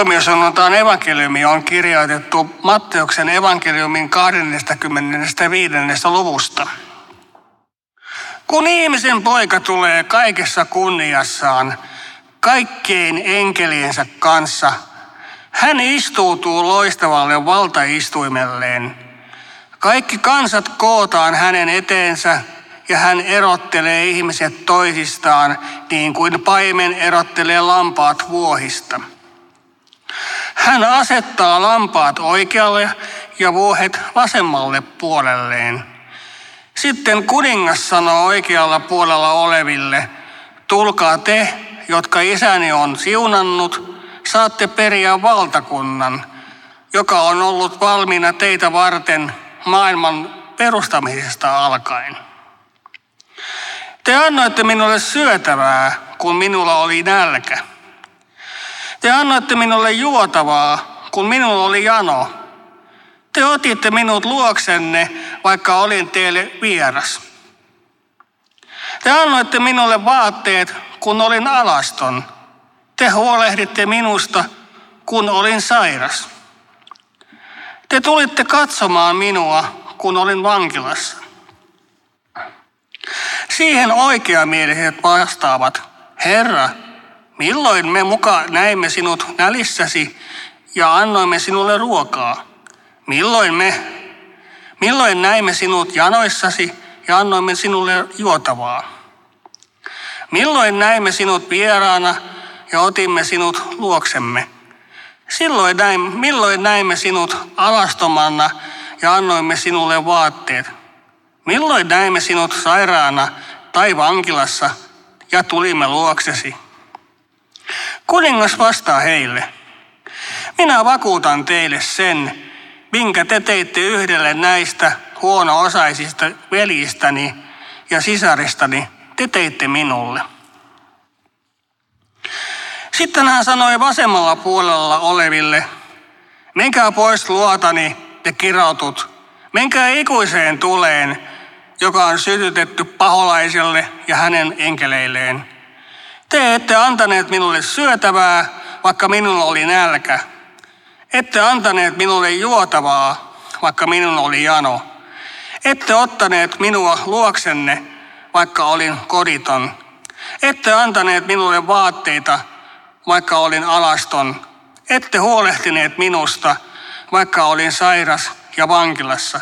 Tuomiosunnuntaan evankeliumi on kirjoitettu Matteuksen evankeliumin 25. luvusta. Kun ihmisen poika tulee kaikessa kunniassaan, kaikkein enkeliensä kanssa, hän istuutuu loistavalle valtaistuimelleen. Kaikki kansat kootaan hänen eteensä ja hän erottelee ihmiset toisistaan niin kuin paimen erottelee lampaat vuohista. Hän asettaa lampaat oikealle ja vuohet vasemmalle puolelleen. Sitten kuningas sanoo oikealla puolella oleville, tulkaa te, jotka isäni on siunannut, saatte periä valtakunnan, joka on ollut valmiina teitä varten maailman perustamisesta alkaen. Te annoitte minulle syötävää, kun minulla oli nälkä. Te annoitte minulle juotavaa, kun minulla oli jano. Te otitte minut luoksenne, vaikka olin teille vieras. Te annoitte minulle vaatteet, kun olin alaston. Te huolehditte minusta, kun olin sairas. Te tulitte katsomaan minua, kun olin vankilassa. Siihen oikeamieliset vastaavat, Herra, milloin me muka näimme sinut nälissäsi ja annoimme sinulle ruokaa? Milloin me, milloin näimme sinut janoissasi ja annoimme sinulle juotavaa? Milloin näimme sinut vieraana ja otimme sinut luoksemme? Silloin näin, milloin näimme sinut alastomana ja annoimme sinulle vaatteet? Milloin näimme sinut sairaana tai vankilassa ja tulimme luoksesi? Kuningas vastaa heille, minä vakuutan teille sen, minkä te teitte yhdelle näistä huono-osaisista veljistäni ja sisaristani, te teitte minulle. Sitten hän sanoi vasemmalla puolella oleville, menkää pois luotani, te kirautut, menkää ikuiseen tuleen, joka on sytytetty paholaiselle ja hänen enkeleilleen. Te ette antaneet minulle syötävää, vaikka minulla oli nälkä. Ette antaneet minulle juotavaa, vaikka minulla oli jano. Ette ottaneet minua luoksenne, vaikka olin koditon. Ette antaneet minulle vaatteita, vaikka olin alaston. Ette huolehtineet minusta, vaikka olin sairas ja vankilassa.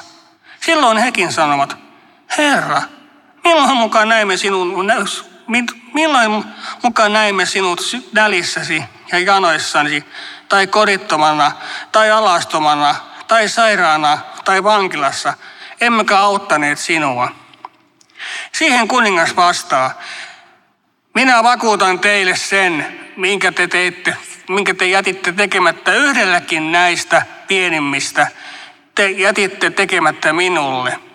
Silloin hekin sanovat, Herra, milloin mukaan näimme sinun, milloin mukaan näimme sinut nälissäsi ja janoissasi, tai kodittomana, tai alastomana, tai sairaana, tai vankilassa, emmekä auttaneet sinua. Siihen kuningas vastaa, minä vakuutan teille sen, minkä te, teitte, minkä te jätitte tekemättä yhdelläkin näistä pienimmistä, te jätitte tekemättä minulle.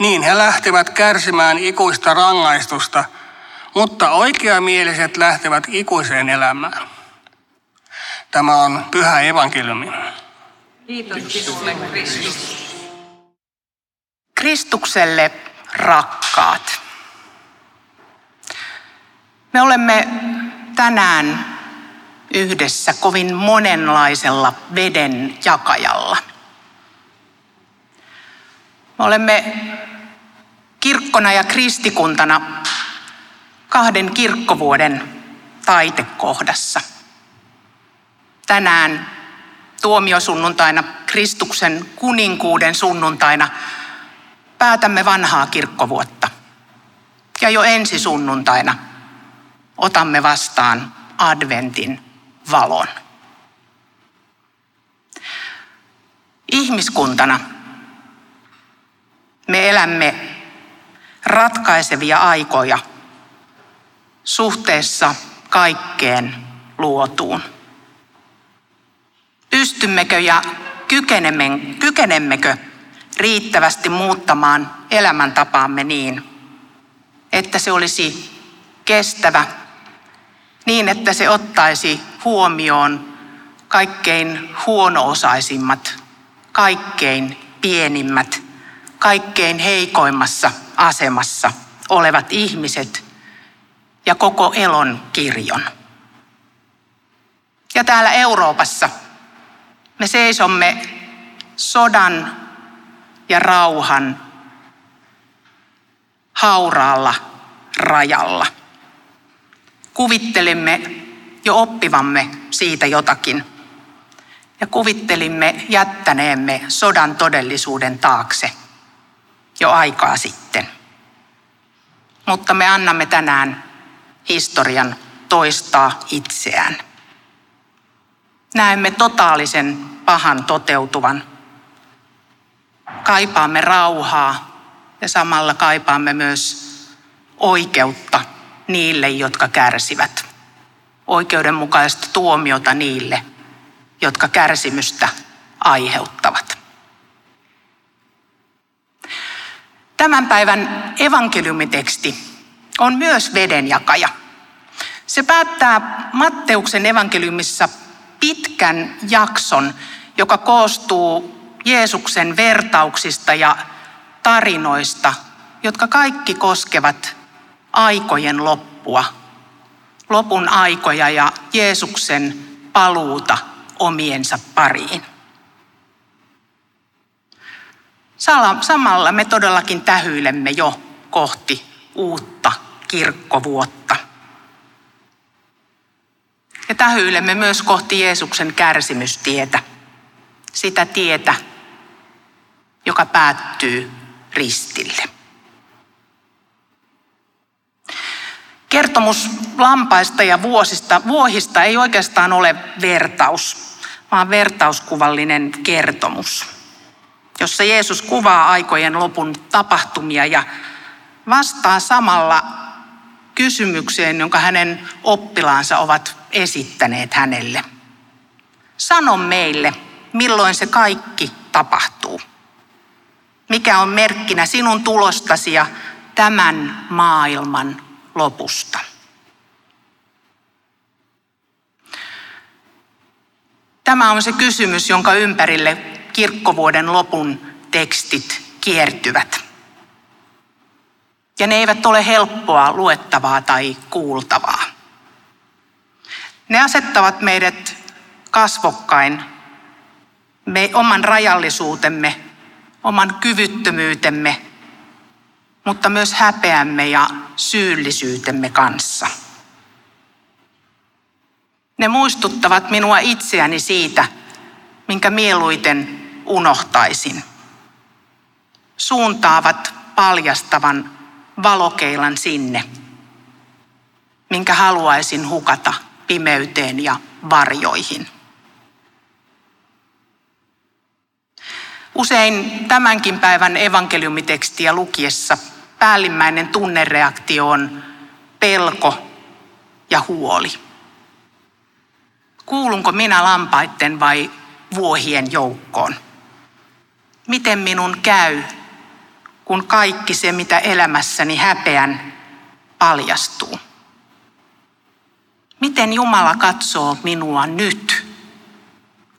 Niin he lähtevät kärsimään ikuista rangaistusta, mutta oikeamieliset lähtevät ikuiseen elämään. Tämä on pyhä evankeliumi. Kiitos sinulle, Kristus. Kristukselle rakkaat. Me olemme tänään yhdessä kovin monenlaisella veden jakajalla. Me olemme kirkkona ja kristikuntana kahden kirkkovuoden taitekohdassa. Tänään tuomiosunnuntaina, Kristuksen kuninkuuden sunnuntaina, päätämme vanhaa kirkkovuotta. Ja jo ensi sunnuntaina otamme vastaan adventin valon. Ihmiskuntana me elämme ratkaisevia aikoja suhteessa kaikkeen luotuun. Pystymmekö ja kykenemmekö riittävästi muuttamaan elämäntapaamme niin, että se olisi kestävä, niin että se ottaisi huomioon kaikkein huono-osaisimmat, kaikkein pienimmät, kaikkein heikoimmassa asemassa olevat ihmiset ja koko elon kirjon. Ja täällä Euroopassa me seisomme sodan ja rauhan hauraalla rajalla. Kuvittelimme jo oppivamme siitä jotakin ja kuvittelimme jättäneemme sodan todellisuuden taakse jo aikaa sitten. Mutta me annamme tänään historian toistaa itseään. Näemme totaalisen pahan toteutuvan. Kaipaamme rauhaa ja samalla kaipaamme myös oikeutta niille, jotka kärsivät. Oikeudenmukaista tuomiota niille, jotka kärsimystä aiheuttavat. Tämän päivän evankeliumiteksti on myös vedenjakaja. Se päättää Matteuksen evankeliumissa pitkän jakson, joka koostuu Jeesuksen vertauksista ja tarinoista, jotka kaikki koskevat aikojen loppua, lopun aikoja ja Jeesuksen paluuta omiensa pariin. Samalla me todellakin tähyilemme jo kohti uutta kirkkovuotta. Ja tähyilemme myös kohti Jeesuksen kärsimystietä, sitä tietä, joka päättyy ristille. Kertomus lampaista ja vuosista, vuohista ei oikeastaan ole vertaus, vaan vertauskuvallinen kertomus, jossa Jeesus kuvaa aikojen lopun tapahtumia ja vastaa samalla kysymykseen, jonka hänen oppilaansa ovat esittäneet hänelle. Sano meille, milloin se kaikki tapahtuu. Mikä on merkkinä sinun tulostasi ja tämän maailman lopusta? Tämä on se kysymys, jonka ympärille kirkkovuoden lopun tekstit kiertyvät. Ja ne eivät ole helppoa luettavaa tai kuultavaa. Ne asettavat meidät kasvokkain me oman rajallisuutemme, oman kyvyttömyytemme, mutta myös häpeämme ja syyllisyytemme kanssa. Ne muistuttavat minua itseäni siitä, minkä mieluiten unohtaisin. Suuntaavat paljastavan valokeilan sinne, minkä haluaisin hukata pimeyteen ja varjoihin. Usein tämänkin päivän evankeliumitekstiä lukiessa päällimmäinen tunnereaktio on pelko ja huoli. Kuulunko minä lampaitten vai vuohien joukkoon? Miten minun käy, kun kaikki se, mitä elämässäni häpeän, paljastuu? Miten Jumala katsoo minua nyt,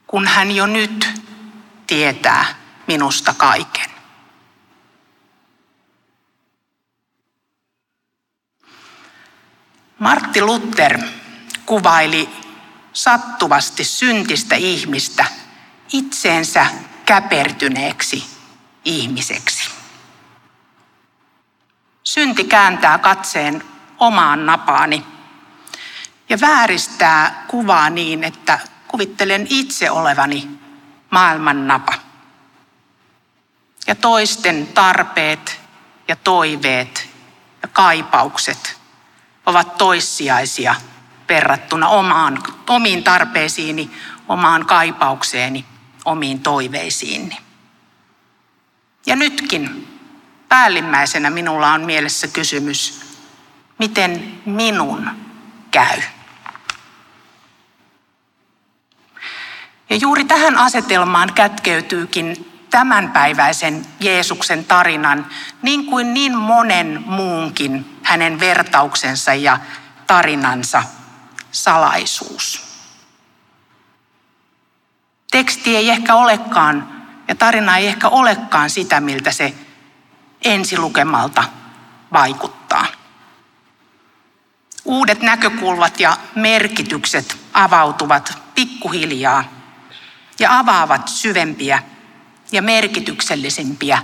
kun hän jo nyt tietää minusta kaiken? Martti Luther kuvaili sattuvasti syntistä ihmistä itseensä käpertyneeksi ihmiseksi. Synti kääntää katseen omaan napaani ja vääristää kuvaa niin, että kuvittelen itse olevani maailman napa. Ja toisten tarpeet ja toiveet ja kaipaukset ovat toissijaisia verrattuna omaan, omiin tarpeisiini, omaan kaipaukseeni, omiin toiveisiini. Ja nytkin päällimmäisenä minulla on mielessä kysymys, miten minun käy. Ja juuri tähän asetelmaan kätkeytyykin tämänpäiväisen Jeesuksen tarinan, niin kuin niin monen muunkin hänen vertauksensa ja tarinansa salaisuus. Teksti ei ehkä olekaan ja tarina ei ehkä olekaan sitä, miltä se ensilukemalta vaikuttaa. Uudet näkökulmat ja merkitykset avautuvat pikkuhiljaa ja avaavat syvempiä ja merkityksellisimpiä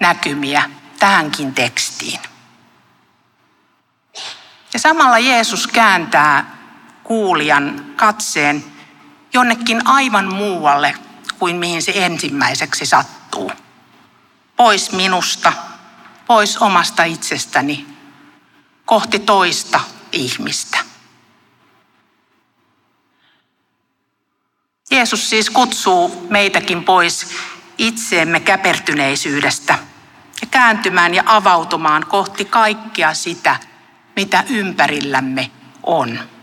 näkymiä tähänkin tekstiin. Ja samalla Jeesus kääntää kuulijan katseen jonnekin aivan muualle kuin mihin se ensimmäiseksi sattuu. Pois minusta, pois omasta itsestäni, kohti toista ihmistä. Jeesus siis kutsuu meitäkin pois itseemme käpertyneisyydestä ja kääntymään ja avautumaan kohti kaikkea sitä, mitä ympärillämme on.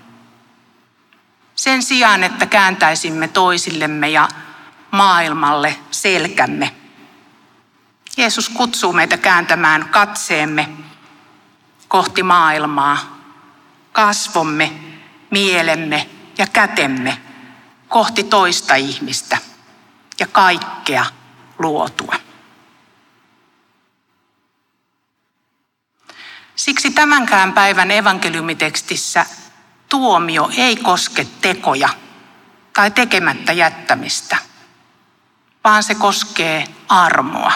Sen sijaan, että kääntäisimme toisillemme ja maailmalle selkämme. Jeesus kutsuu meitä kääntämään katseemme kohti maailmaa, kasvomme, mielemme ja kätemme kohti toista ihmistä ja kaikkea luotua. Siksi tämänkään päivän evankeliumitekstissä tuomio ei koske tekoja tai tekemättä jättämistä, vaan se koskee armoa.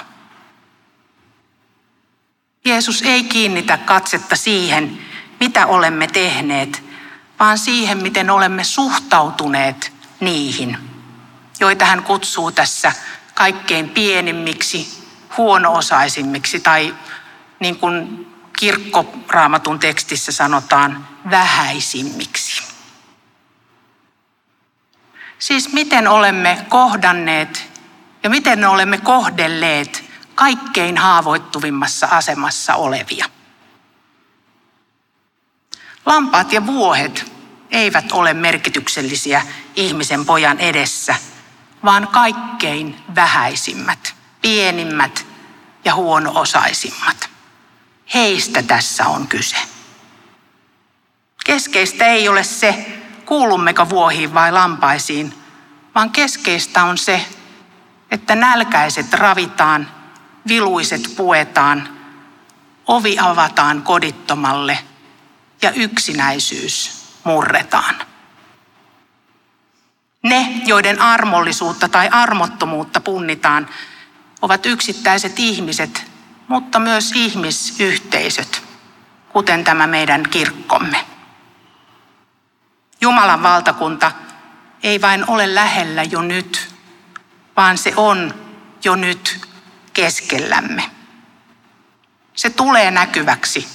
Jeesus ei kiinnitä katsetta siihen, mitä olemme tehneet, vaan siihen, miten olemme suhtautuneet niihin, joita hän kutsuu tässä kaikkein pienimmiksi, huono-osaisimmiksi tai niin kuin kirkkoraamatun tekstissä sanotaan vähäisimmiksi. Siis miten olemme kohdanneet ja miten olemme kohdelleet kaikkein haavoittuvimmassa asemassa olevia. Lampaat ja vuohet eivät ole merkityksellisiä ihmisen pojan edessä, vaan kaikkein vähäisimmät, pienimmät ja huono-osaisimmat. Heistä tässä on kyse. Keskeistä ei ole se, kuulummeko vuohiin vai lampaisiin, vaan keskeistä on se, että nälkäiset ravitaan, viluiset puetaan, ovi avataan kodittomalle ja yksinäisyys murretaan. Ne, joiden armollisuutta tai armottomuutta punnitaan, ovat yksittäiset ihmiset, mutta myös ihmisyhteisöt, kuten tämä meidän kirkkomme. Jumalan valtakunta ei vain ole lähellä jo nyt, vaan se on jo nyt keskellämme. Se tulee näkyväksi,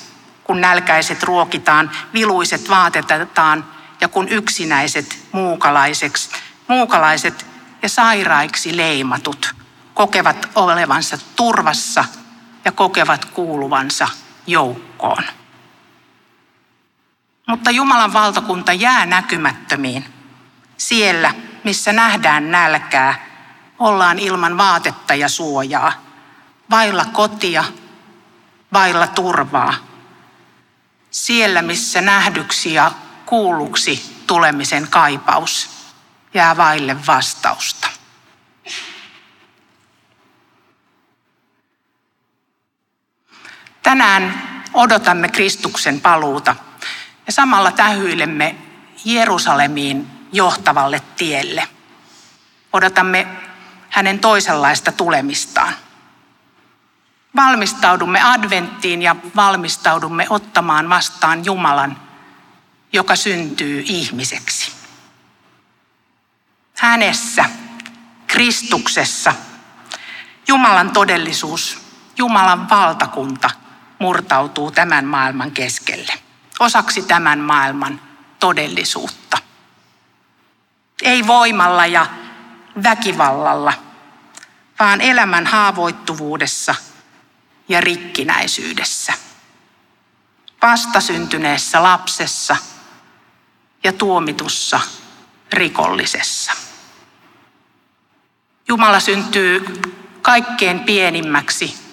kun nälkäiset ruokitaan, viluiset vaatetetaan ja kun yksinäiset muukalaiseksi, muukalaiset ja sairaiksi leimatut kokevat olevansa turvassa ja kokevat kuuluvansa joukkoon. Mutta Jumalan valtakunta jää näkymättömiin. Siellä, missä nähdään nälkää, ollaan ilman vaatetta ja suojaa, vailla kotia, vailla turvaa. Siellä, missä nähdyksi ja kuulluksi tulemisen kaipaus jää vaille vastausta. Tänään odotamme Kristuksen paluuta ja samalla tähyilemme Jerusalemiin johtavalle tielle. Odotamme hänen toisenlaista tulemistaan. Valmistaudumme adventtiin ja valmistaudumme ottamaan vastaan Jumalan, joka syntyy ihmiseksi. Hänessä, Kristuksessa, Jumalan todellisuus, Jumalan valtakunta murtautuu tämän maailman keskelle, osaksi tämän maailman todellisuutta. Ei voimalla ja väkivallalla, vaan elämän haavoittuvuudessa ja rikkinäisyydessä. Vastasyntyneessä lapsessa ja tuomitussa rikollisessa. Jumala syntyy kaikkein pienimmäksi,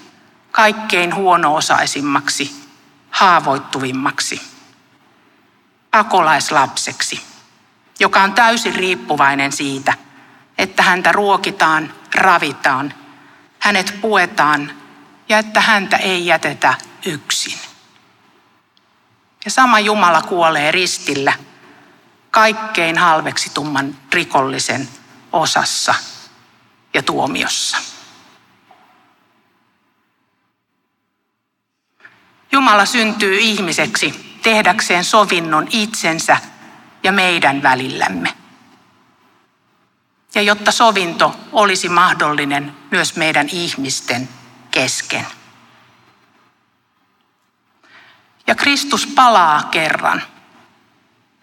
kaikkein huono-osaisimmaksi, haavoittuvimmaksi, pakolaislapseksi, joka on täysin riippuvainen siitä – että häntä ruokitaan, ravitaan, hänet puetaan ja että häntä ei jätetä yksin. Ja sama Jumala kuolee ristillä kaikkein halveksitumman rikollisen osassa ja tuomiossa. Jumala syntyy ihmiseksi tehdäkseen sovinnon itsensä ja meidän välillämme. Ja jotta sovinto olisi mahdollinen myös meidän ihmisten kesken. Ja Kristus palaa kerran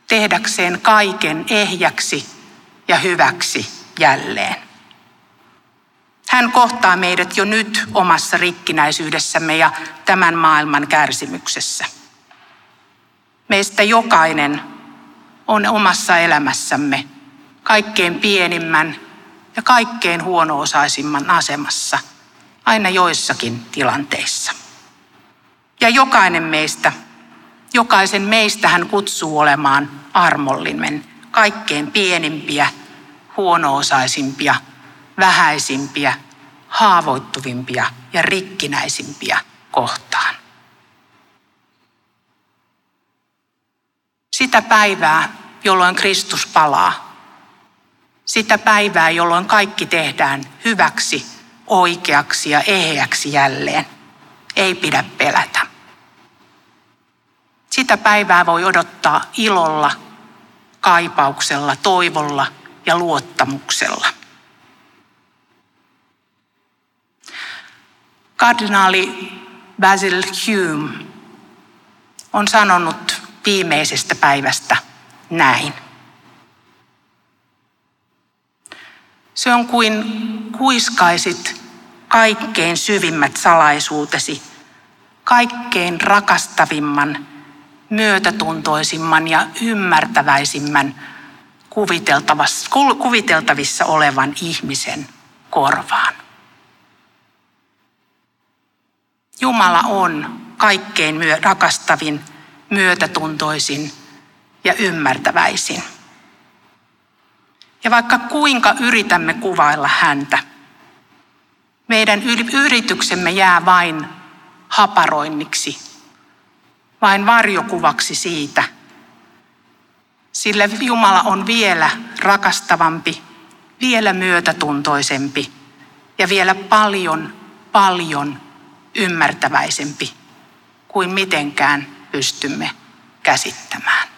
tehdäkseen kaiken ehjäksi ja hyväksi jälleen. Hän kohtaa meidät jo nyt omassa rikkinäisyydessämme ja tämän maailman kärsimyksessä. Meistä jokainen on omassa elämässämme kaikkein pienimmän ja kaikkein huono-osaisimman asemassa, aina joissakin tilanteissa. Ja jokainen meistä, jokaisen meistä hän kutsuu olemaan armollinen, kaikkein pienimpiä, huono-osaisimpia, vähäisimpiä, haavoittuvimpia ja rikkinäisimpiä kohtaan. Sitä päivää, jolloin Kristus palaa. Sitä päivää, jolloin kaikki tehdään hyväksi, oikeaksi ja eheäksi jälleen. Ei pidä pelätä. Sitä päivää voi odottaa ilolla, kaipauksella, toivolla ja luottamuksella. Kardinaali Basil Hume on sanonut viimeisestä päivästä näin. Se on kuin kuiskaisit kaikkein syvimmät salaisuutesi, kaikkein rakastavimman, myötätuntoisimman ja ymmärtäväisimmän kuviteltavissa olevan ihmisen korvaan. Jumala on kaikkein rakastavin, myötätuntoisin ja ymmärtäväisin. Ja vaikka kuinka yritämme kuvailla häntä, meidän yrityksemme jää vain haparoinniksi, vain varjokuvaksi siitä, sillä Jumala on vielä rakastavampi, vielä myötätuntoisempi ja vielä paljon, paljon ymmärtäväisempi kuin mitenkään pystymme käsittämään.